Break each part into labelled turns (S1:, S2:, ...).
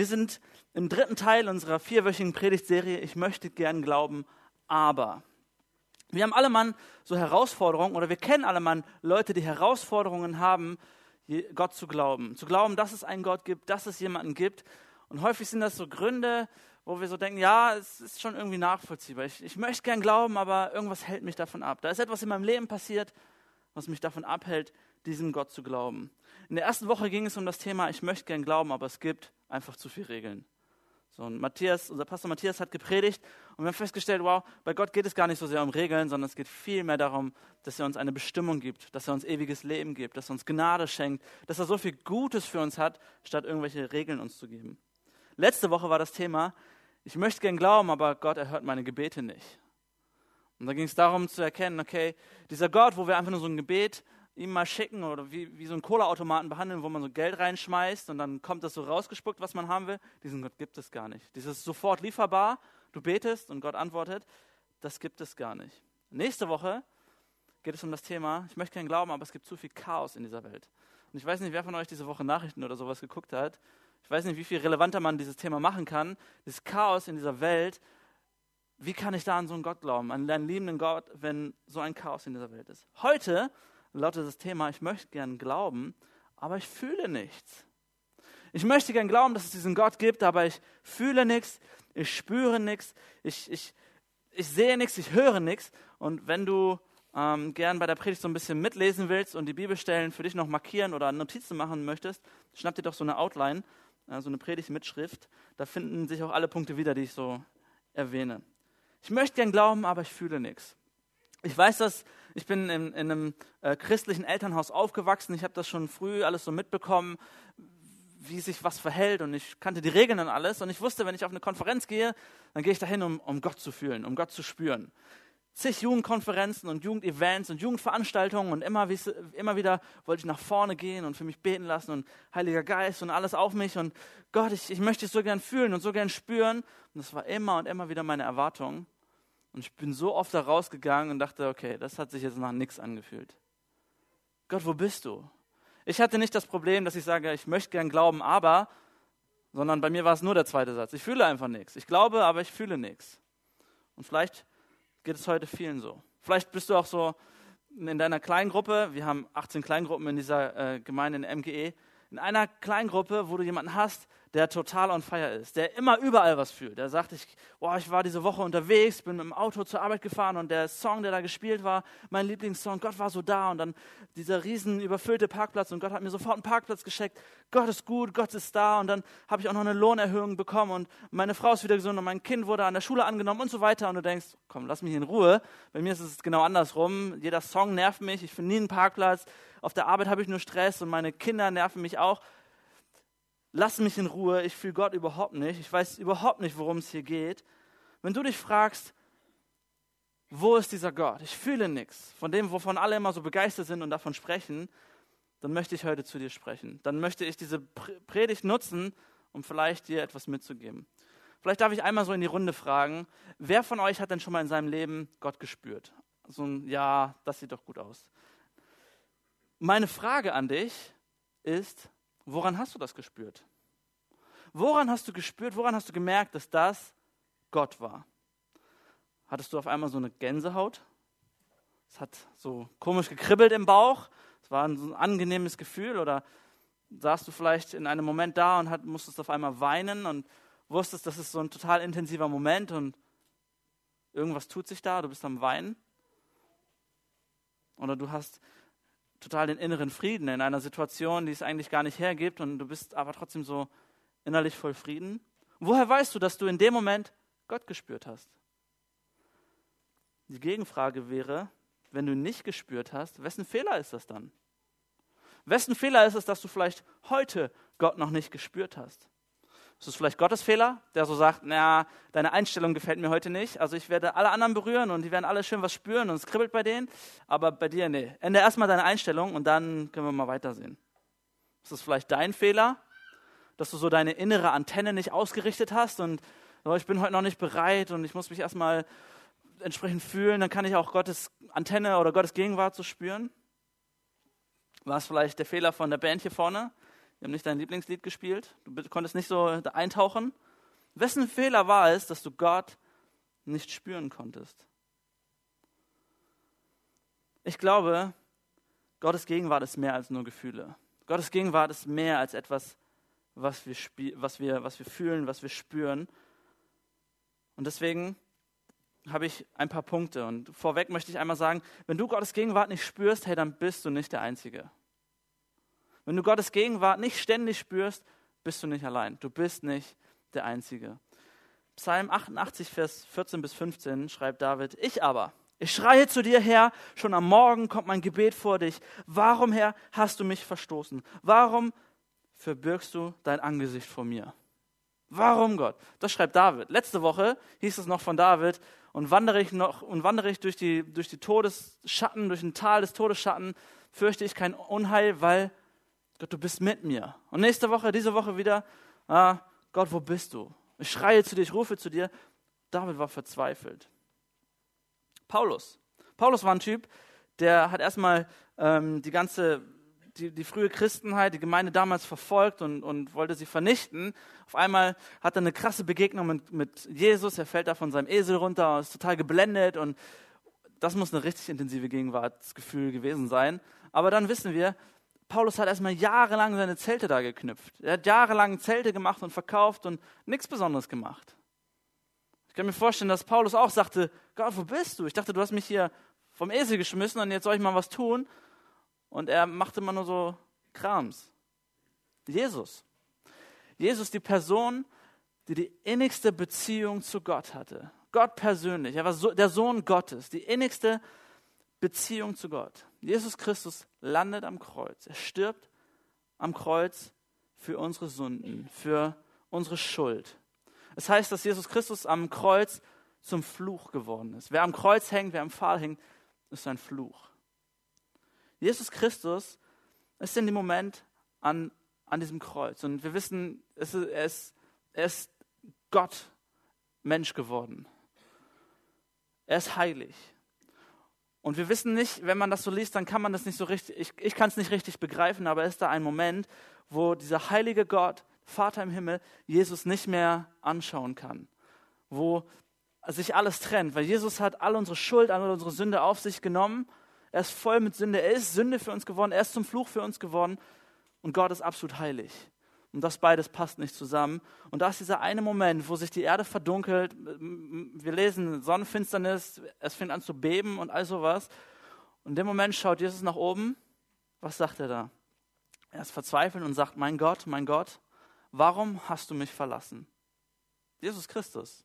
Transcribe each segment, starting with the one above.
S1: Wir sind im dritten Teil unserer vierwöchigen Predigtserie Ich möchte gern glauben, aber. Wir haben alle Mann so Herausforderungen oder wir kennen alle Mann Leute, die Herausforderungen haben, Gott zu glauben. Zu glauben, dass es einen Gott gibt, dass es jemanden gibt. Und häufig sind das so Gründe, wo wir so denken, ja, es ist schon irgendwie nachvollziehbar. Ich, ich möchte gern glauben, aber irgendwas hält mich davon ab. Da ist etwas in meinem Leben passiert, was mich davon abhält, diesem Gott zu glauben. In der ersten Woche ging es um das Thema, ich möchte gern glauben, aber es gibt einfach zu viele Regeln. So, und Matthias, unser Pastor Matthias hat gepredigt und wir haben festgestellt, wow, bei Gott geht es gar nicht so sehr um Regeln, sondern es geht vielmehr darum, dass er uns eine Bestimmung gibt, dass er uns ewiges Leben gibt, dass er uns Gnade schenkt, dass er so viel Gutes für uns hat, statt irgendwelche Regeln uns zu geben. Letzte Woche war das Thema, ich möchte gern glauben, aber Gott erhört meine Gebete nicht. Und da ging es darum zu erkennen, okay, dieser Gott, wo wir einfach nur so ein Gebet ihm mal schicken oder wie, wie so einen Cola-Automaten behandeln, wo man so Geld reinschmeißt und dann kommt das so rausgespuckt, was man haben will. Diesen Gott gibt es gar nicht. Dieses sofort lieferbar, du betest und Gott antwortet, das gibt es gar nicht. Nächste Woche geht es um das Thema, ich möchte keinen glauben, aber es gibt zu viel Chaos in dieser Welt. Und ich weiß nicht, wer von euch diese Woche Nachrichten oder sowas geguckt hat. Ich weiß nicht, wie viel relevanter man dieses Thema machen kann. Das Chaos in dieser Welt. Wie kann ich da an so einen Gott glauben, an einen liebenden Gott, wenn so ein Chaos in dieser Welt ist? Heute lautet das Thema, ich möchte gern glauben, aber ich fühle nichts. Ich möchte gern glauben, dass es diesen Gott gibt, aber ich fühle nichts, ich spüre nichts, ich, ich, ich sehe nichts, ich höre nichts. Und wenn du ähm, gern bei der Predigt so ein bisschen mitlesen willst und die Bibelstellen für dich noch markieren oder Notizen machen möchtest, schnapp dir doch so eine Outline, äh, so eine Predigtmitschrift. Da finden sich auch alle Punkte wieder, die ich so erwähne. Ich möchte gern glauben, aber ich fühle nichts. Ich weiß das, ich bin in, in einem äh, christlichen Elternhaus aufgewachsen. Ich habe das schon früh alles so mitbekommen, wie sich was verhält und ich kannte die Regeln und alles. Und ich wusste, wenn ich auf eine Konferenz gehe, dann gehe ich dahin, um, um Gott zu fühlen, um Gott zu spüren. Zig Jugendkonferenzen und Jugendevents und Jugendveranstaltungen und immer, immer wieder wollte ich nach vorne gehen und für mich beten lassen und Heiliger Geist und alles auf mich und Gott, ich, ich möchte es so gern fühlen und so gern spüren. Und das war immer und immer wieder meine Erwartung. Und ich bin so oft da rausgegangen und dachte, okay, das hat sich jetzt nach nichts angefühlt. Gott, wo bist du? Ich hatte nicht das Problem, dass ich sage, ich möchte gern glauben, aber, sondern bei mir war es nur der zweite Satz. Ich fühle einfach nichts. Ich glaube, aber ich fühle nichts. Und vielleicht geht es heute vielen so. Vielleicht bist du auch so in deiner Kleingruppe. Wir haben 18 Kleingruppen in dieser äh, Gemeinde in MGE. In einer Kleingruppe, wo du jemanden hast, der total on fire ist, der immer überall was fühlt. Der sagt, ich, boah, ich war diese Woche unterwegs, bin mit dem Auto zur Arbeit gefahren und der Song, der da gespielt war, mein Lieblingssong, Gott war so da und dann dieser riesen überfüllte Parkplatz und Gott hat mir sofort einen Parkplatz geschickt. Gott ist gut, Gott ist da und dann habe ich auch noch eine Lohnerhöhung bekommen und meine Frau ist wieder gesund und mein Kind wurde an der Schule angenommen und so weiter und du denkst, komm, lass mich in Ruhe. Bei mir ist es genau andersrum. Jeder Song nervt mich, ich finde nie einen Parkplatz. Auf der Arbeit habe ich nur Stress und meine Kinder nerven mich auch lass mich in Ruhe, ich fühle Gott überhaupt nicht, ich weiß überhaupt nicht, worum es hier geht. Wenn du dich fragst, wo ist dieser Gott? Ich fühle nichts. Von dem, wovon alle immer so begeistert sind und davon sprechen, dann möchte ich heute zu dir sprechen. Dann möchte ich diese Predigt nutzen, um vielleicht dir etwas mitzugeben. Vielleicht darf ich einmal so in die Runde fragen, wer von euch hat denn schon mal in seinem Leben Gott gespürt? So ein, ja, das sieht doch gut aus. Meine Frage an dich ist, Woran hast du das gespürt? Woran hast du gespürt, woran hast du gemerkt, dass das Gott war? Hattest du auf einmal so eine Gänsehaut? Es hat so komisch gekribbelt im Bauch. Es war ein, angenehmes Gefühl. Oder saßt du vielleicht in einem Moment da und hat, musstest auf einmal weinen und wusstest, das ist so ein total intensiver Moment und irgendwas tut sich da, du bist am Weinen? Oder du hast total den inneren Frieden in einer Situation, die es eigentlich gar nicht hergibt und du bist aber trotzdem so innerlich voll Frieden. woher weißt du, dass du in dem Moment Gott gespürt hast? Die Gegenfrage wäre, wenn du nicht gespürt hast, wessen Fehler ist das dann? Wessen Fehler ist es, dass du vielleicht heute Gott noch nicht gespürt hast? Ist es vielleicht Gottes Fehler, der so sagt, naja, deine Einstellung gefällt mir heute nicht. Also ich werde alle anderen berühren und die werden alle schön was spüren und es kribbelt bei denen. Aber bei dir, nee. Ende erstmal deine Einstellung und dann können wir mal weitersehen. Ist es vielleicht dein Fehler, dass du so deine innere Antenne nicht ausgerichtet hast und oh, ich bin heute noch nicht bereit und ich muss mich erstmal entsprechend fühlen, dann kann ich auch Gottes Antenne oder Gottes Gegenwart so spüren. War es vielleicht der Fehler von der Band hier vorne, Die haben nicht dein Lieblingslied gespielt. Du konntest nicht so eintauchen. Wessen Fehler war es, dass du Gott nicht spüren konntest? Ich glaube, Gottes Gegenwart ist mehr als nur Gefühle. Gottes Gegenwart ist mehr als etwas, was wir, was wir, was wir fühlen, was wir spüren. Und deswegen habe ich ein paar Punkte. Und vorweg möchte ich einmal sagen, wenn du Gottes Gegenwart nicht spürst, hey, dann bist du nicht der Einzige. Wenn du Gottes Gegenwart nicht ständig spürst, bist du nicht allein. Du bist nicht der Einzige. Psalm 88, Vers 14 bis 15 schreibt David, ich aber, ich schreie zu dir, Herr, schon am Morgen kommt mein Gebet vor dich. Warum, Herr, hast du mich verstoßen? Warum verbirgst du dein Angesicht vor mir? Warum, Gott? Das schreibt David. Letzte Woche hieß es noch von David, und wandere ich noch und wandere ich durch die, durch die Todesschatten, durch ein Tal des Todesschatten, fürchte ich kein Unheil, weil Gott, du bist mit mir. Und nächste Woche, diese Woche wieder, ah, Gott, wo bist du? Ich schreie zu dir, ich rufe zu dir. David war verzweifelt. Paulus. Paulus war ein Typ, der hat erstmal ähm, die ganze, die, die frühe Christenheit, die Gemeinde damals verfolgt und, und wollte sie vernichten. Auf einmal hat er eine krasse Begegnung mit, mit Jesus. Er fällt da von seinem Esel runter ist total geblendet. Und das muss eine richtig intensive Gegenwartsgefühl gewesen sein. Aber dann wissen wir, Paulus hat erstmal jahrelang seine Zelte da geknüpft. Er hat jahrelang Zelte gemacht und verkauft und nichts Besonderes gemacht. Ich kann mir vorstellen, dass Paulus auch sagte, Gott, wo bist du? Ich dachte, du hast mich hier vom Esel geschmissen und jetzt soll ich mal was tun. Und er machte immer nur so Krams. Jesus. Jesus, die Person, die die innigste Beziehung zu Gott hatte. Gott persönlich. Er war so, der Sohn Gottes, die innigste Beziehung zu Gott. Jesus Christus landet am Kreuz. Er stirbt am Kreuz für unsere Sünden, für unsere Schuld. Es heißt, dass Jesus Christus am Kreuz zum Fluch geworden ist. Wer am Kreuz hängt, wer am Pfahl hängt, ist ein Fluch. Jesus Christus ist in dem Moment an, an diesem Kreuz. Und wir wissen, es ist, er, ist, er ist Gott Mensch geworden. Er ist heilig. Und wir wissen nicht, wenn man das so liest, dann kann man das nicht so richtig, ich, ich kann es nicht richtig begreifen, aber ist da ein Moment, wo dieser heilige Gott, Vater im Himmel, Jesus nicht mehr anschauen kann. Wo sich alles trennt, weil Jesus hat all unsere Schuld, all unsere Sünde auf sich genommen. Er ist voll mit Sünde, er ist Sünde für uns geworden, er ist zum Fluch für uns geworden und Gott ist absolut heilig. Und das beides passt nicht zusammen. Und da ist dieser eine Moment, wo sich die Erde verdunkelt. Wir lesen Sonnenfinsternis, es fängt an zu beben und all sowas. Und in dem Moment schaut Jesus nach oben. Was sagt er da? Er ist verzweifelt und sagt, mein Gott, mein Gott, warum hast du mich verlassen? Jesus Christus,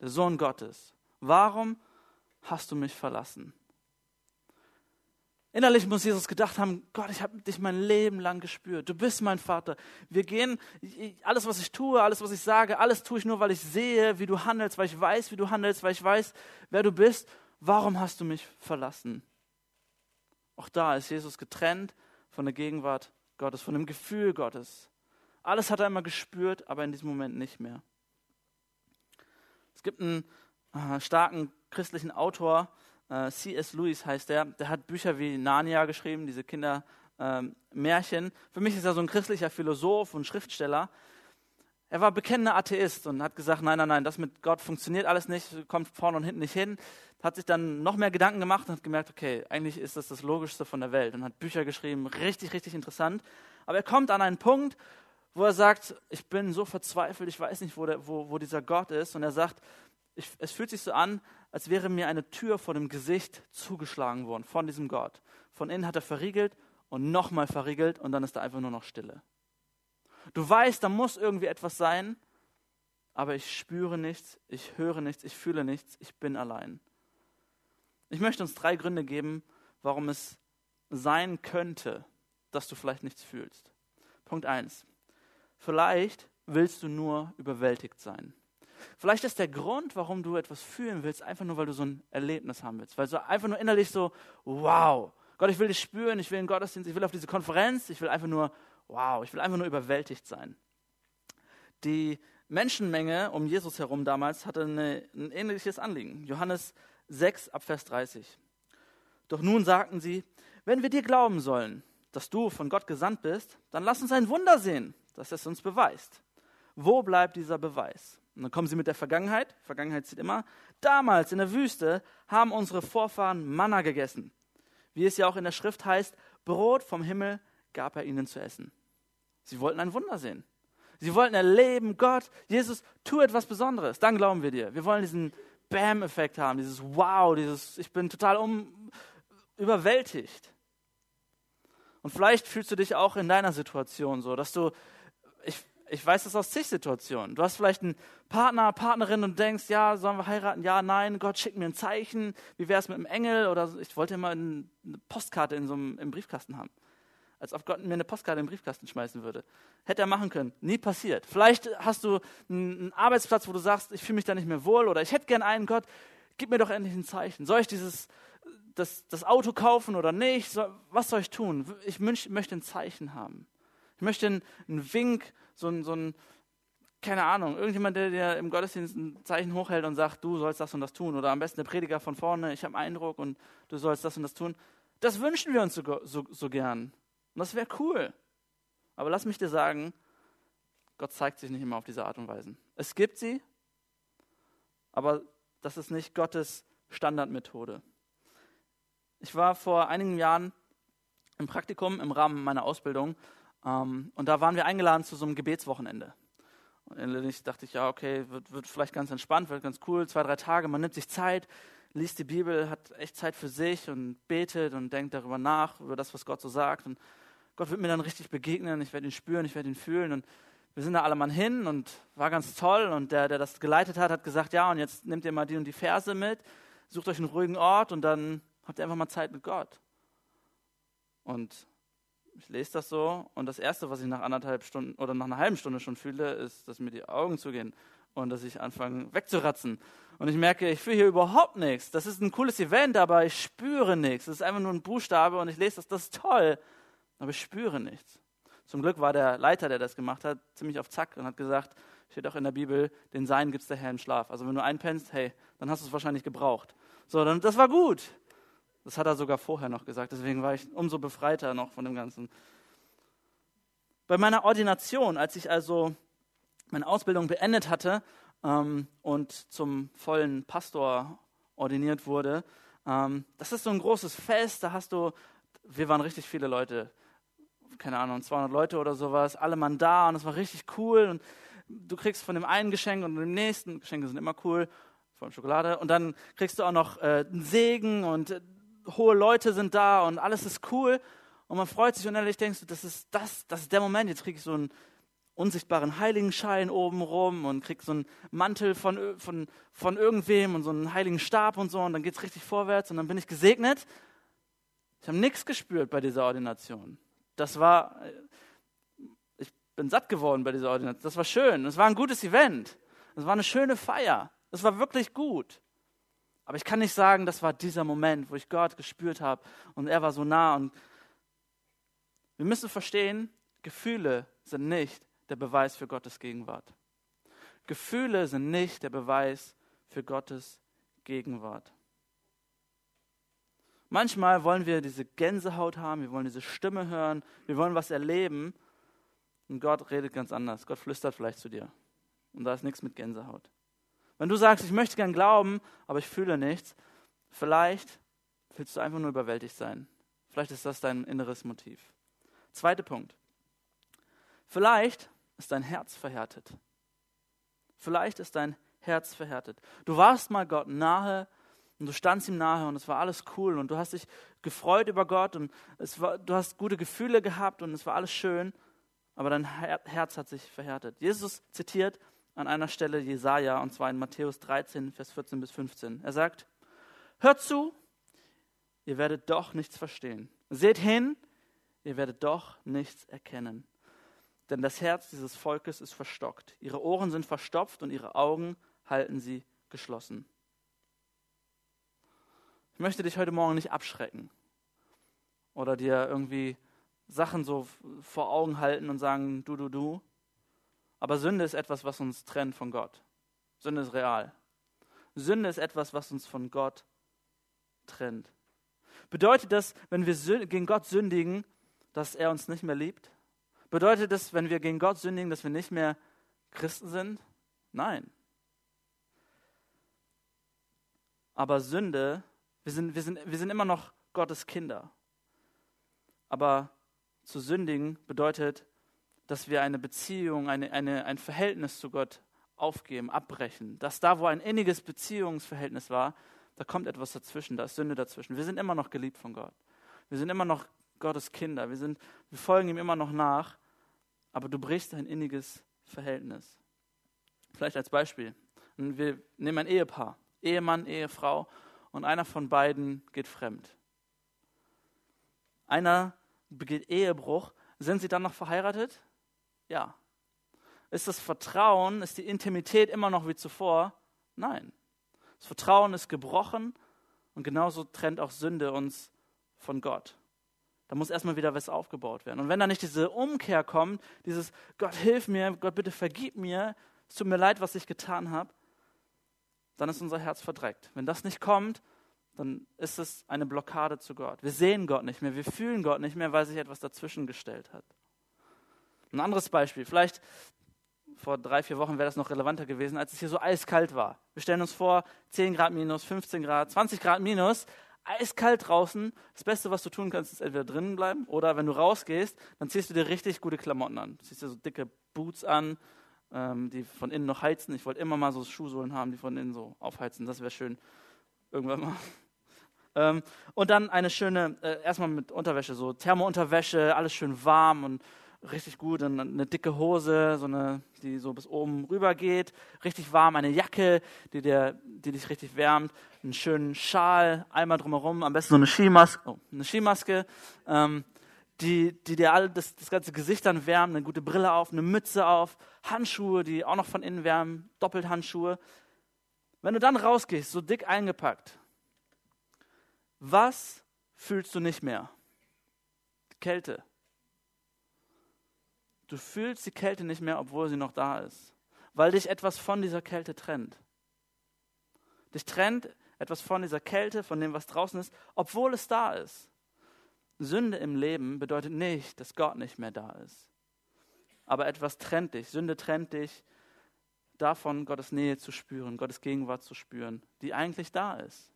S1: der Sohn Gottes, warum hast du mich verlassen? Innerlich muss Jesus gedacht haben, Gott, ich habe dich mein Leben lang gespürt. Du bist mein Vater. Wir gehen, alles, was ich tue, alles, was ich sage, alles tue ich nur, weil ich sehe, wie du handelst, weil ich weiß, wie du handelst, weil ich weiß, wer du bist. Warum hast du mich verlassen? Auch da ist Jesus getrennt von der Gegenwart Gottes, von dem Gefühl Gottes. Alles hat er immer gespürt, aber in diesem Moment nicht mehr. Es gibt einen äh, starken christlichen Autor, äh, C.S. Lewis heißt der, der hat Bücher wie Narnia geschrieben, diese Kindermärchen. Ähm, Für mich ist er so ein christlicher Philosoph und Schriftsteller. Er war bekennender Atheist und hat gesagt, nein, nein, nein, das mit Gott funktioniert alles nicht, kommt vorne und hinten nicht hin. Hat sich dann noch mehr Gedanken gemacht und hat gemerkt, okay, eigentlich ist das das Logischste von der Welt und hat Bücher geschrieben, richtig, richtig interessant. Aber er kommt an einen Punkt, wo er sagt, ich bin so verzweifelt, ich weiß nicht, wo, der, wo, wo dieser Gott ist. Und er sagt, ich, es fühlt sich so an, als wäre mir eine Tür vor dem Gesicht zugeschlagen worden von diesem Gott. Von innen hat er verriegelt und nochmal verriegelt und dann ist da einfach nur noch Stille. Du weißt, da muss irgendwie etwas sein, aber ich spüre nichts, ich höre nichts, ich fühle nichts, ich bin allein. Ich möchte uns drei Gründe geben, warum es sein könnte, dass du vielleicht nichts fühlst. Punkt eins: Vielleicht willst du nur überwältigt sein. Vielleicht ist der Grund, warum du etwas fühlen willst, einfach nur, weil du so ein Erlebnis haben willst. Weil so einfach nur innerlich so, wow, Gott, ich will dich spüren, ich will in Gottesdienst, ich will auf diese Konferenz, ich will einfach nur, wow, ich will einfach nur überwältigt sein. Die Menschenmenge um Jesus herum damals hatte eine, ein ähnliches Anliegen. Johannes 6 ab Vers 30. Doch nun sagten sie, wenn wir dir glauben sollen, dass du von Gott gesandt bist, dann lass uns ein Wunder sehen, das es uns beweist. Wo bleibt dieser Beweis? Und dann kommen sie mit der Vergangenheit. Vergangenheit sieht immer. Damals in der Wüste haben unsere Vorfahren Manna gegessen. Wie es ja auch in der Schrift heißt, Brot vom Himmel gab er ihnen zu essen. Sie wollten ein Wunder sehen. Sie wollten erleben, Gott, Jesus, tu etwas Besonderes. Dann glauben wir dir. Wir wollen diesen Bam-Effekt haben, dieses Wow, dieses Ich bin total um, überwältigt. Und vielleicht fühlst du dich auch in deiner Situation so, dass du, ich, ich weiß das aus zig Situationen. Du hast vielleicht einen Partner, Partnerin und denkst, ja, sollen wir heiraten? Ja, nein, Gott schickt mir ein Zeichen. Wie wäre es mit einem Engel? Oder ich wollte immer eine Postkarte in so einem, im Briefkasten haben. Als ob Gott mir eine Postkarte im Briefkasten schmeißen würde. Hätte er machen können. Nie passiert. Vielleicht hast du einen Arbeitsplatz, wo du sagst, ich fühle mich da nicht mehr wohl oder ich hätte gern einen Gott. Gib mir doch endlich ein Zeichen. Soll ich dieses, das, das Auto kaufen oder nicht? Was soll ich tun? Ich möchte ein Zeichen haben. Ich möchte einen, einen Wink, so ein, so ein, keine Ahnung, irgendjemand, der dir im Gottesdienst ein Zeichen hochhält und sagt, du sollst das und das tun. Oder am besten der Prediger von vorne, ich habe einen Eindruck und du sollst das und das tun. Das wünschen wir uns so, so, so gern. Und das wäre cool. Aber lass mich dir sagen, Gott zeigt sich nicht immer auf diese Art und Weise. Es gibt sie, aber das ist nicht Gottes Standardmethode. Ich war vor einigen Jahren im Praktikum im Rahmen meiner Ausbildung ähm, und da waren wir eingeladen zu so einem Gebetswochenende. Und ich dachte ich, ja, okay, wird, wird vielleicht ganz entspannt, wird ganz cool, zwei, drei Tage, man nimmt sich Zeit, liest die Bibel, hat echt Zeit für sich und betet und denkt darüber nach, über das, was Gott so sagt. Und Gott wird mir dann richtig begegnen, ich werde ihn spüren, ich werde ihn fühlen. Und wir sind da alle mal hin und war ganz toll. Und der, der das geleitet hat, hat gesagt, ja, und jetzt nehmt ihr mal die und die Verse mit, sucht euch einen ruhigen Ort und dann habt ihr einfach mal Zeit mit Gott. Und ich lese das so und das Erste, was ich nach anderthalb Stunden oder nach einer halben Stunde schon fühle, ist, dass mir die Augen zugehen und dass ich anfange wegzuratzen. Und ich merke, ich fühle hier überhaupt nichts. Das ist ein cooles Event, aber ich spüre nichts. Das ist einfach nur ein Buchstabe und ich lese das, das ist toll, aber ich spüre nichts. Zum Glück war der Leiter, der das gemacht hat, ziemlich auf Zack und hat gesagt, steht auch in der Bibel, den Sein gibt es der Herr im Schlaf. Also wenn du einpennst, hey, dann hast du es wahrscheinlich gebraucht. So, dann, das war gut. Das hat er sogar vorher noch gesagt, deswegen war ich umso befreiter noch von dem Ganzen. Bei meiner Ordination, als ich also meine Ausbildung beendet hatte ähm, und zum vollen Pastor ordiniert wurde, ähm, das ist so ein großes Fest, da hast du, wir waren richtig viele Leute, keine Ahnung, 200 Leute oder sowas, alle Mann da und es war richtig cool und du kriegst von dem einen Geschenk und dem nächsten, Geschenke sind immer cool, vor allem Schokolade, und dann kriegst du auch noch äh, einen Segen und äh, hohe Leute sind da und alles ist cool und man freut sich und ehrlich denkst du, das ist das, das ist der Moment, jetzt kriege ich so einen unsichtbaren Heiligenschein oben rum und krieg so einen Mantel von, von, von irgendwem und so einen heiligen Stab und so und dann geht es richtig vorwärts und dann bin ich gesegnet. Ich habe nichts gespürt bei dieser Ordination. Das war, ich bin satt geworden bei dieser Ordination. Das war schön. Es war ein gutes Event. Es war eine schöne Feier. Es war wirklich gut. Aber ich kann nicht sagen, das war dieser Moment, wo ich Gott gespürt habe und er war so nah. Und wir müssen verstehen, Gefühle sind nicht der Beweis für Gottes Gegenwart. Gefühle sind nicht der Beweis für Gottes Gegenwart. Manchmal wollen wir diese Gänsehaut haben, wir wollen diese Stimme hören, wir wollen was erleben und Gott redet ganz anders. Gott flüstert vielleicht zu dir und da ist nichts mit Gänsehaut. Wenn du sagst, ich möchte gern glauben, aber ich fühle nichts, vielleicht willst du einfach nur überwältigt sein. Vielleicht ist das dein inneres Motiv. Zweiter Punkt. Vielleicht ist dein Herz verhärtet. Vielleicht ist dein Herz verhärtet. Du warst mal Gott nahe und du standst ihm nahe und es war alles cool und du hast dich gefreut über Gott und war, du hast gute Gefühle gehabt und es war alles schön, aber dein Herz hat sich verhärtet. Jesus zitiert an einer Stelle Jesaja, und zwar in Matthäus 13, Vers 14 bis 15. Er sagt: Hört zu, ihr werdet doch nichts verstehen. Seht hin, ihr werdet doch nichts erkennen. Denn das Herz dieses Volkes ist verstockt. Ihre Ohren sind verstopft und ihre Augen halten sie geschlossen. Ich möchte dich heute Morgen nicht abschrecken oder dir irgendwie Sachen so vor Augen halten und sagen, du, du, du, aber Sünde ist etwas, was uns trennt von Gott. Sünde ist real. Sünde ist etwas, was uns von Gott trennt. Bedeutet das, wenn wir gegen Gott sündigen, dass er uns nicht mehr liebt? Bedeutet es, wenn wir gegen Gott sündigen, dass wir nicht mehr Christen sind? Nein. Aber Sünde, wir sind, wir sind, wir sind immer noch Gottes Kinder. Aber zu sündigen bedeutet, dass wir eine Beziehung, eine, eine, ein Verhältnis zu Gott aufgeben, abbrechen. Dass da, wo ein inniges Beziehungsverhältnis war, da kommt etwas dazwischen, da ist Sünde dazwischen. Wir sind immer noch geliebt von Gott. Wir sind immer noch Gottes Kinder. Wir, sind, wir folgen ihm immer noch nach, aber du brichst ein inniges Verhältnis. Vielleicht als Beispiel. Wir nehmen ein Ehepaar, Ehemann, Ehefrau, und einer von beiden geht fremd. Einer begeht Ehebruch. Sind sie dann noch verheiratet? Ja. Ist das Vertrauen, ist die Intimität immer noch wie zuvor? Nein. Das Vertrauen ist gebrochen und genauso trennt auch Sünde uns von Gott. Da muss erstmal wieder was aufgebaut werden. Und wenn da nicht diese Umkehr kommt, dieses Gott hilf mir, Gott bitte vergib mir, es tut mir leid, was ich getan habe, dann ist unser Herz verdreckt. Wenn das nicht kommt, dann ist es eine Blockade zu Gott. Wir sehen Gott nicht mehr, wir fühlen Gott nicht mehr, weil sich etwas dazwischen gestellt hat. Ein anderes Beispiel, vielleicht vor drei, vier Wochen wäre das noch relevanter gewesen, als es hier so eiskalt war. Wir stellen uns vor, 10 Grad minus, 15 Grad, 20 Grad minus, eiskalt draußen. Das Beste, was du tun kannst, ist entweder drinnen bleiben oder wenn du rausgehst, dann ziehst du dir richtig gute Klamotten an. Du ziehst dir so dicke Boots an, ähm, die von innen noch heizen. Ich wollte immer mal so Schuhsohlen haben, die von innen so aufheizen. Das wäre schön. Irgendwann mal. Ähm, und dann eine schöne, äh, erstmal mit Unterwäsche, so Thermounterwäsche, alles schön warm und richtig gut. Und eine dicke Hose, so eine, die so bis oben rüber geht, richtig warm. Eine Jacke, die, dir, die dich richtig wärmt. Einen schönen Schal, einmal drumherum, am besten so eine Skimaske, oh, eine Skimaske ähm, die, die dir all das, das ganze Gesicht dann wärmen, eine gute Brille auf, eine Mütze auf, Handschuhe, die auch noch von innen wärmen, doppelt Handschuhe. Wenn du dann rausgehst, so dick eingepackt, was fühlst du nicht mehr? Kälte. Du fühlst die Kälte nicht mehr, obwohl sie noch da ist, weil dich etwas von dieser Kälte trennt. Dich trennt etwas von dieser Kälte, von dem, was draußen ist, obwohl es da ist. Sünde im Leben bedeutet nicht, dass Gott nicht mehr da ist. Aber etwas trennt dich. Sünde trennt dich davon, Gottes Nähe zu spüren, Gottes Gegenwart zu spüren, die eigentlich da ist.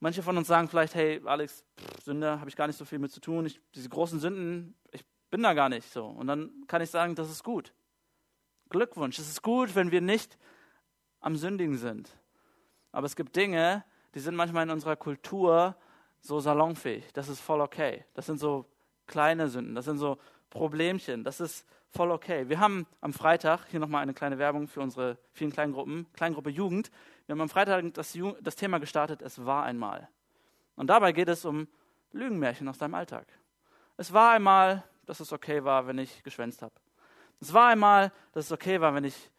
S1: Manche von uns sagen vielleicht, hey Alex, Sünde habe ich gar nicht so viel mit zu tun. Ich, diese großen Sünden, ich bin da gar nicht so. Und dann kann ich sagen, das ist gut. Glückwunsch. Es ist gut, wenn wir nicht am Sündigen sind. Aber es gibt Dinge, die sind manchmal in unserer Kultur so salonfähig. Das ist voll okay. Das sind so kleine Sünden. Das sind so Problemchen. Das ist voll okay. Wir haben am Freitag, hier nochmal eine kleine Werbung für unsere vielen Kleingruppen, Kleingruppe Jugend. Wir haben am Freitag das, das Thema gestartet, es war einmal. Und dabei geht es um Lügenmärchen aus deinem Alltag. Es war einmal, dass es okay war, wenn ich geschwänzt habe. Es war einmal, dass es okay war, wenn ich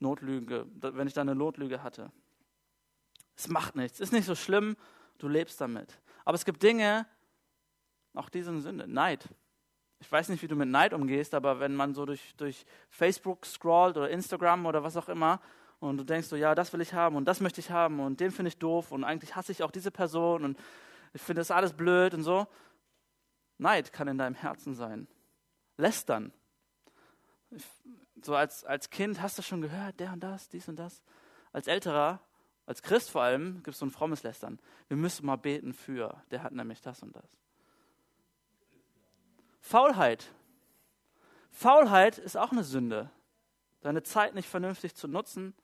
S1: Notlüge, wenn ich da eine Notlüge hatte. Es macht nichts, ist nicht so schlimm, du lebst damit. Aber es gibt Dinge, auch die sind Sünde. Neid. Ich weiß nicht, wie du mit Neid umgehst, aber wenn man so durch, durch Facebook scrollt oder Instagram oder was auch immer und du denkst so, ja, das will ich haben und das möchte ich haben und den finde ich doof und eigentlich hasse ich auch diese Person und ich finde das alles blöd und so. Neid kann in deinem Herzen sein. Lästern. So als, als Kind hast du schon gehört, der und das, dies und das. Als Älterer als Christ vor allem gibt es so ein frommes Lästern. Wir müssen mal beten für, der hat nämlich das und das. Faulheit. Faulheit ist auch eine Sünde. Deine Zeit nicht vernünftig zu nutzen,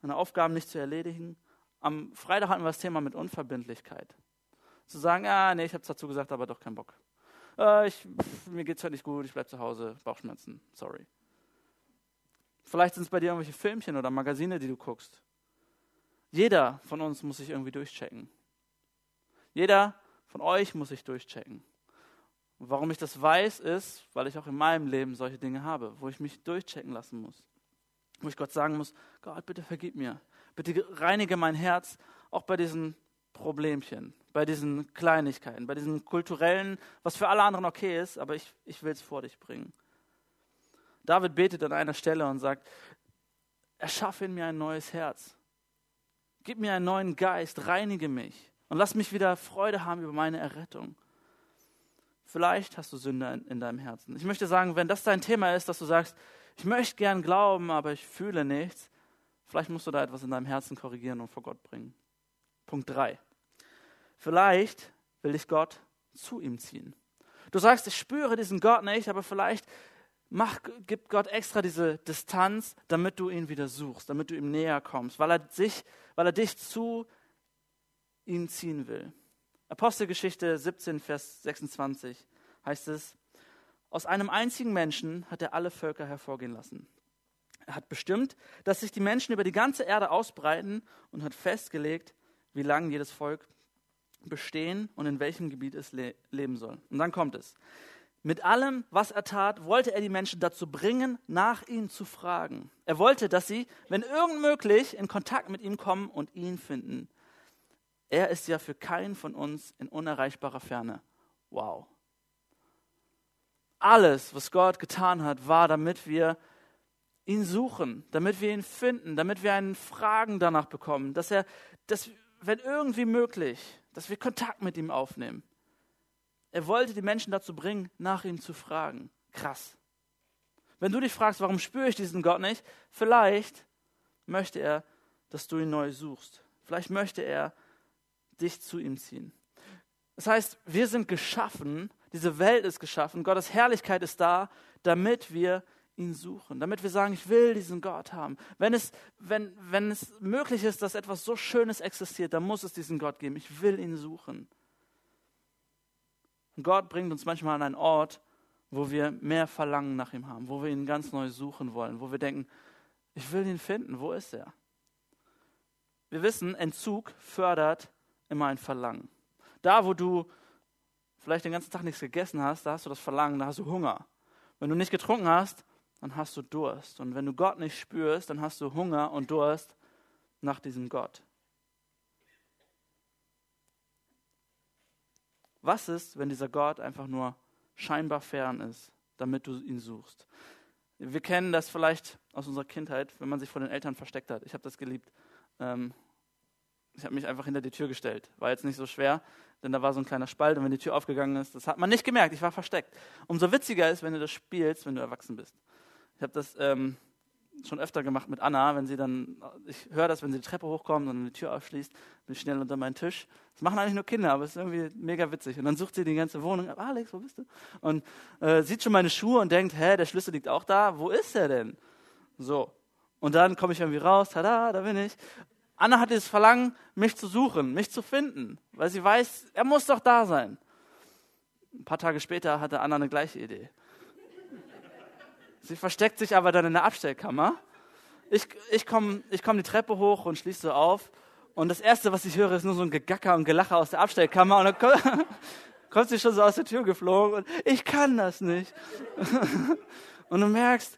S1: deine Aufgaben nicht zu erledigen. Am Freitag hatten wir das Thema mit Unverbindlichkeit. Zu sagen, ah, nee, ich habe es dazu gesagt, aber doch keinen Bock. Äh, ich, pff, mir geht es heute nicht gut, ich bleibe zu Hause, Bauchschmerzen, sorry. Vielleicht sind es bei dir irgendwelche Filmchen oder Magazine, die du guckst. Jeder von uns muss sich irgendwie durchchecken. Jeder von euch muss sich durchchecken. Und warum ich das weiß, ist, weil ich auch in meinem Leben solche Dinge habe, wo ich mich durchchecken lassen muss. Wo ich Gott sagen muss, Gott, bitte vergib mir. Bitte reinige mein Herz, auch bei diesen Problemchen, bei diesen Kleinigkeiten, bei diesen kulturellen, was für alle anderen okay ist, aber ich, ich will es vor dich bringen. David betet an einer Stelle und sagt, erschaffe in mir ein neues Herz. Gib mir einen neuen Geist, reinige mich und lass mich wieder Freude haben über meine Errettung. Vielleicht hast du Sünde in, in deinem Herzen. Ich möchte sagen, wenn das dein Thema ist, dass du sagst, ich möchte gern glauben, aber ich fühle nichts, vielleicht musst du da etwas in deinem Herzen korrigieren und vor Gott bringen. Punkt 3. Vielleicht will dich Gott zu ihm ziehen. Du sagst, ich spüre diesen Gott nicht, aber vielleicht mach, gibt Gott extra diese Distanz, damit du ihn wieder suchst, damit du ihm näher kommst, weil er, sich, weil er dich zu ihm ziehen will. Apostelgeschichte 17, Vers 26 heißt es, aus einem einzigen Menschen hat er alle Völker hervorgehen lassen. Er hat bestimmt, dass sich die Menschen über die ganze Erde ausbreiten und hat festgelegt, wie lange jedes Volk bestehen und in welchem Gebiet es le leben soll. Und dann kommt es. Mit allem, was er tat, wollte er die Menschen dazu bringen, nach ihm zu fragen. Er wollte, dass sie, wenn irgend möglich, in Kontakt mit ihm kommen und ihn finden. Er ist ja für keinen von uns in unerreichbarer Ferne. Wow. Alles, was Gott getan hat, war, damit wir ihn suchen, damit wir ihn finden, damit wir einen Fragen danach bekommen, dass er, dass, wenn irgendwie möglich, dass wir Kontakt mit ihm aufnehmen. Er wollte die Menschen dazu bringen, nach ihm zu fragen. Krass. Wenn du dich fragst, warum spüre ich diesen Gott nicht, vielleicht möchte er, dass du ihn neu suchst. Vielleicht möchte er dich zu ihm ziehen. Das heißt, wir sind geschaffen, diese Welt ist geschaffen, Gottes Herrlichkeit ist da, damit wir ihn suchen, damit wir sagen, ich will diesen Gott haben. Wenn es, wenn, wenn es möglich ist, dass etwas so Schönes existiert, dann muss es diesen Gott geben. Ich will ihn suchen. Und Gott bringt uns manchmal an einen Ort, wo wir mehr Verlangen nach ihm haben, wo wir ihn ganz neu suchen wollen, wo wir denken, ich will ihn finden, wo ist er? Wir wissen, Entzug fördert immer ein Verlangen. Da, wo du vielleicht den ganzen Tag nichts gegessen hast, da hast du das Verlangen, da hast du Hunger. Wenn du nicht getrunken hast, dann hast du Durst. Und wenn du Gott nicht spürst, dann hast du Hunger und Durst nach diesem Gott. Was ist, wenn dieser Gott einfach nur scheinbar fern ist, damit du ihn suchst? Wir kennen das vielleicht aus unserer Kindheit, wenn man sich vor den Eltern versteckt hat. Ich habe das geliebt. Ähm, ich habe mich einfach hinter die Tür gestellt. War jetzt nicht so schwer, denn da war so ein kleiner Spalt und wenn die Tür aufgegangen ist, das hat man nicht gemerkt. Ich war versteckt. Umso witziger ist, wenn du das spielst, wenn du erwachsen bist. Ich habe das ähm, schon öfter gemacht mit Anna, wenn sie dann, ich höre das, wenn sie die Treppe hochkommt und die Tür aufschließt, bin ich schnell unter meinen Tisch. Das machen eigentlich nur Kinder, aber es ist irgendwie mega witzig. Und dann sucht sie die ganze Wohnung, Alex, wo bist du? Und äh, sieht schon meine Schuhe und denkt, hä, der Schlüssel liegt auch da, wo ist er denn? So. Und dann komme ich irgendwie raus, tada, da bin ich. Anna hat dieses Verlangen, mich zu suchen, mich zu finden, weil sie weiß, er muss doch da sein. Ein paar Tage später hatte Anna eine gleiche Idee. Sie versteckt sich aber dann in der Abstellkammer. Ich, ich komme ich komm die Treppe hoch und schließe auf. Und das Erste, was ich höre, ist nur so ein Gegacker und Gelacher aus der Abstellkammer. Und dann kommt, kommt sie schon so aus der Tür geflogen. Und ich kann das nicht. Und du merkst,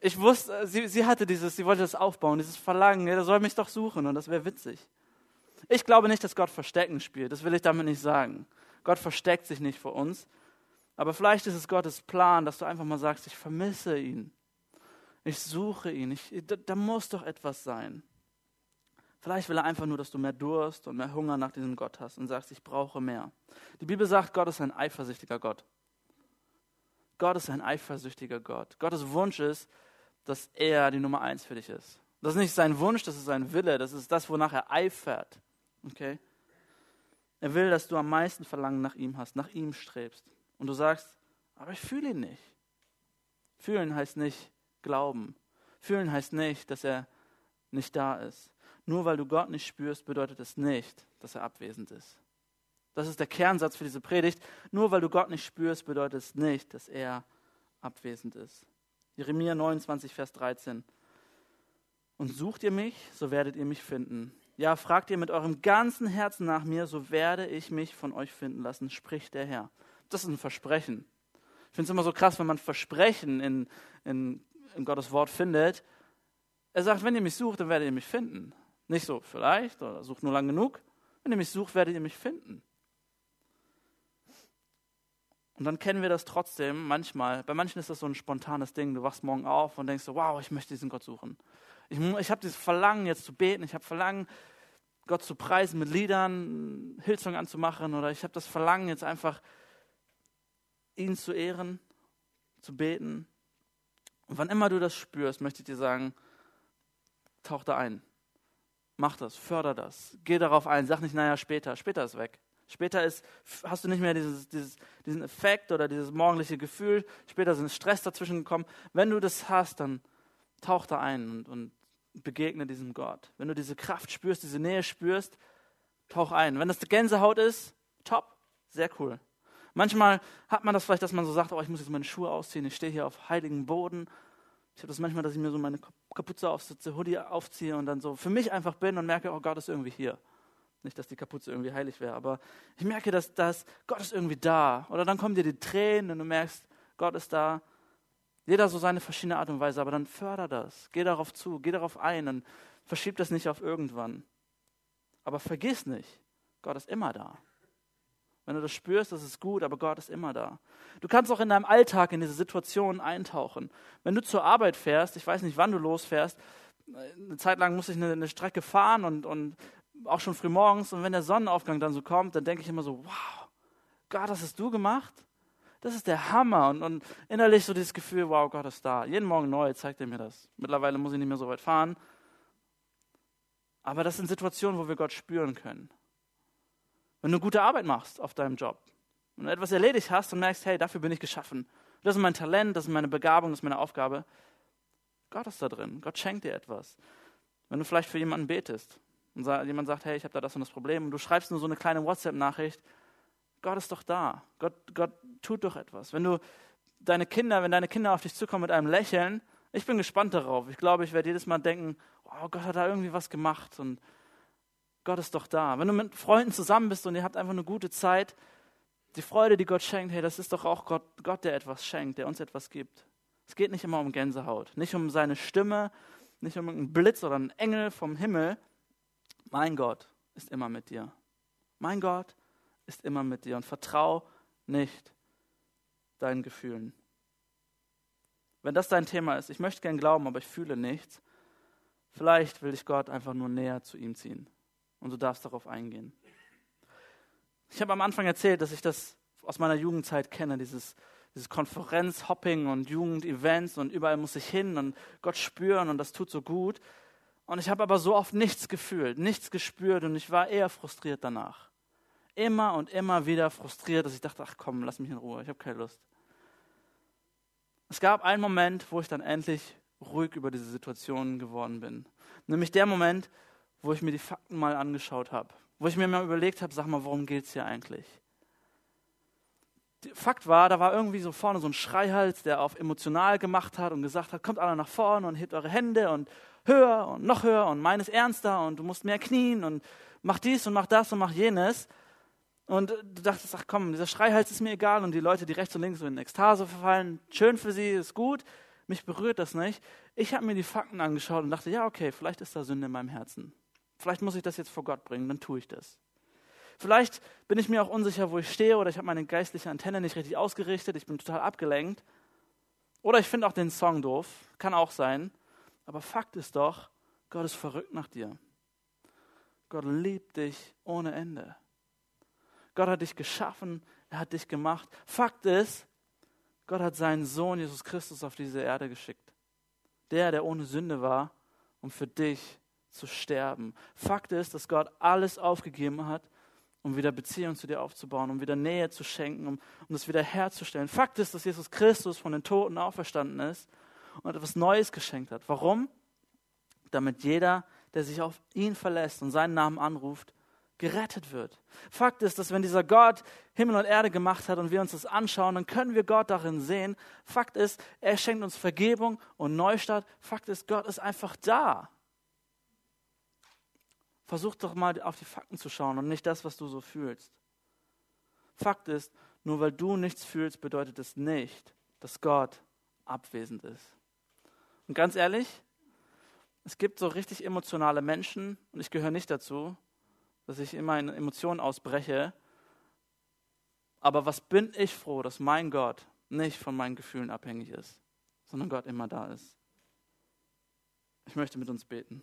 S1: ich wusste, sie, sie hatte dieses, sie wollte das aufbauen, dieses Verlangen, ja, der soll mich doch suchen und das wäre witzig. Ich glaube nicht, dass Gott Verstecken spielt, das will ich damit nicht sagen. Gott versteckt sich nicht vor uns, aber vielleicht ist es Gottes Plan, dass du einfach mal sagst, ich vermisse ihn. Ich suche ihn. Ich, da, da muss doch etwas sein. Vielleicht will er einfach nur, dass du mehr Durst und mehr Hunger nach diesem Gott hast und sagst, ich brauche mehr. Die Bibel sagt, Gott ist ein eifersüchtiger Gott. Gott ist ein eifersüchtiger Gott. Gottes Wunsch ist, dass er die Nummer eins für dich ist. Das ist nicht sein Wunsch, das ist sein Wille, das ist das, wonach er eifert. Okay? Er will, dass du am meisten Verlangen nach ihm hast, nach ihm strebst und du sagst, aber ich fühle ihn nicht. Fühlen heißt nicht glauben. Fühlen heißt nicht, dass er nicht da ist. Nur weil du Gott nicht spürst, bedeutet es nicht, dass er abwesend ist. Das ist der Kernsatz für diese Predigt. Nur weil du Gott nicht spürst, bedeutet es nicht, dass er abwesend ist. Jeremia 29, Vers 13. Und sucht ihr mich, so werdet ihr mich finden. Ja, fragt ihr mit eurem ganzen Herzen nach mir, so werde ich mich von euch finden lassen, spricht der Herr. Das ist ein Versprechen. Ich finde es immer so krass, wenn man Versprechen in, in, in Gottes Wort findet. Er sagt, wenn ihr mich sucht, dann werdet ihr mich finden. Nicht so vielleicht oder sucht nur lang genug. Wenn ihr mich sucht, werdet ihr mich finden. Und dann kennen wir das trotzdem manchmal. Bei manchen ist das so ein spontanes Ding. Du wachst morgen auf und denkst so, wow, ich möchte diesen Gott suchen. Ich, ich habe dieses Verlangen, jetzt zu beten. Ich habe Verlangen, Gott zu preisen mit Liedern, Hilsung anzumachen. Oder ich habe das Verlangen, jetzt einfach ihn zu ehren, zu beten. Und wann immer du das spürst, möchte ich dir sagen, tauch da ein. Mach das, förder das, geh darauf ein, sag nicht, naja, später, später ist weg. Später ist, hast du nicht mehr dieses, dieses, diesen Effekt oder dieses morgendliche Gefühl, später ein Stress dazwischen gekommen. Wenn du das hast, dann tauch da ein und, und begegne diesem Gott. Wenn du diese Kraft spürst, diese Nähe spürst, tauch ein. Wenn das die Gänsehaut ist, top, sehr cool. Manchmal hat man das vielleicht, dass man so sagt, oh, ich muss jetzt meine Schuhe ausziehen, ich stehe hier auf heiligen Boden. Ich habe das manchmal, dass ich mir so meine Kapuze aufsitze, Hoodie aufziehe und dann so für mich einfach bin und merke, oh Gott ist irgendwie hier. Nicht, dass die Kapuze irgendwie heilig wäre, aber ich merke, dass, dass Gott ist irgendwie da. Oder dann kommen dir die Tränen und du merkst, Gott ist da. Jeder so seine verschiedene Art und Weise, aber dann förder das. Geh darauf zu, geh darauf ein und verschieb das nicht auf irgendwann. Aber vergiss nicht, Gott ist immer da. Wenn du das spürst, das ist gut, aber Gott ist immer da. Du kannst auch in deinem Alltag in diese Situation eintauchen. Wenn du zur Arbeit fährst, ich weiß nicht, wann du losfährst, eine Zeit lang muss ich eine, eine Strecke fahren und, und auch schon früh morgens. Und wenn der Sonnenaufgang dann so kommt, dann denke ich immer so, wow, Gott, das hast du gemacht? Das ist der Hammer. Und, und innerlich so dieses Gefühl, wow, Gott ist da. Jeden Morgen neu zeigt er mir das. Mittlerweile muss ich nicht mehr so weit fahren. Aber das sind Situationen, wo wir Gott spüren können. Wenn du gute Arbeit machst auf deinem Job, du etwas erledigt hast und merkst, hey, dafür bin ich geschaffen. Das ist mein Talent, das ist meine Begabung, das ist meine Aufgabe. Gott ist da drin. Gott schenkt dir etwas. Wenn du vielleicht für jemanden betest, und jemand sagt, hey, ich habe da das und das Problem und du schreibst nur so eine kleine WhatsApp-Nachricht, Gott ist doch da. Gott, Gott tut doch etwas. Wenn du deine Kinder, wenn deine Kinder auf dich zukommen mit einem Lächeln, ich bin gespannt darauf. Ich glaube, ich werde jedes Mal denken, oh, Gott hat da irgendwie was gemacht und Gott ist doch da. Wenn du mit Freunden zusammen bist und ihr habt einfach eine gute Zeit, die Freude, die Gott schenkt, hey, das ist doch auch Gott, Gott, der etwas schenkt, der uns etwas gibt. Es geht nicht immer um Gänsehaut, nicht um seine Stimme, nicht um einen Blitz oder einen Engel vom Himmel, mein Gott ist immer mit dir. Mein Gott ist immer mit dir und vertrau nicht deinen Gefühlen. Wenn das dein Thema ist, ich möchte gern glauben, aber ich fühle nichts, vielleicht will ich Gott einfach nur näher zu ihm ziehen und du darfst darauf eingehen. Ich habe am Anfang erzählt, dass ich das aus meiner Jugendzeit kenne, dieses, dieses Konferenzhopping und Jugendevents und überall muss ich hin und Gott spüren und das tut so gut. Und ich habe aber so oft nichts gefühlt, nichts gespürt und ich war eher frustriert danach. Immer und immer wieder frustriert, dass ich dachte, ach komm, lass mich in Ruhe, ich habe keine Lust. Es gab einen Moment, wo ich dann endlich ruhig über diese Situation geworden bin. Nämlich der Moment, wo ich mir die Fakten mal angeschaut habe. Wo ich mir mal überlegt habe, sag mal, worum geht es hier eigentlich? Fakt war, da war irgendwie so vorne so ein Schreihals, der auf emotional gemacht hat und gesagt hat, kommt alle nach vorne und hebt eure Hände und höher und noch höher und meines ernster und du musst mehr knien und mach dies und mach das und mach jenes. Und du dachtest, ach komm, dieser Schreihals ist mir egal und die Leute, die rechts und links so in Ekstase verfallen, schön für sie, ist gut, mich berührt das nicht. Ich habe mir die Fakten angeschaut und dachte, ja, okay, vielleicht ist da Sünde in meinem Herzen. Vielleicht muss ich das jetzt vor Gott bringen, dann tue ich das. Vielleicht bin ich mir auch unsicher, wo ich stehe oder ich habe meine geistliche Antenne nicht richtig ausgerichtet, ich bin total abgelenkt. Oder ich finde auch den Song doof, kann auch sein. Aber Fakt ist doch, Gott ist verrückt nach dir. Gott liebt dich ohne Ende. Gott hat dich geschaffen, er hat dich gemacht. Fakt ist, Gott hat seinen Sohn Jesus Christus auf diese Erde geschickt. Der, der ohne Sünde war, um für dich zu sterben. Fakt ist, dass Gott alles aufgegeben hat, um wieder Beziehung zu dir aufzubauen, um wieder Nähe zu schenken, um, um das wieder herzustellen. Fakt ist, dass Jesus Christus von den Toten auferstanden ist und etwas Neues geschenkt hat. Warum? Damit jeder, der sich auf ihn verlässt und seinen Namen anruft, gerettet wird. Fakt ist, dass wenn dieser Gott Himmel und Erde gemacht hat und wir uns das anschauen, dann können wir Gott darin sehen. Fakt ist, er schenkt uns Vergebung und Neustart. Fakt ist, Gott ist einfach da. Versuch doch mal auf die Fakten zu schauen und nicht das, was du so fühlst. Fakt ist, nur weil du nichts fühlst, bedeutet es nicht, dass Gott abwesend ist. Und ganz ehrlich, es gibt so richtig emotionale Menschen, und ich gehöre nicht dazu, dass ich immer in Emotionen ausbreche. Aber was bin ich froh, dass mein Gott nicht von meinen Gefühlen abhängig ist, sondern Gott immer da ist. Ich möchte mit uns beten.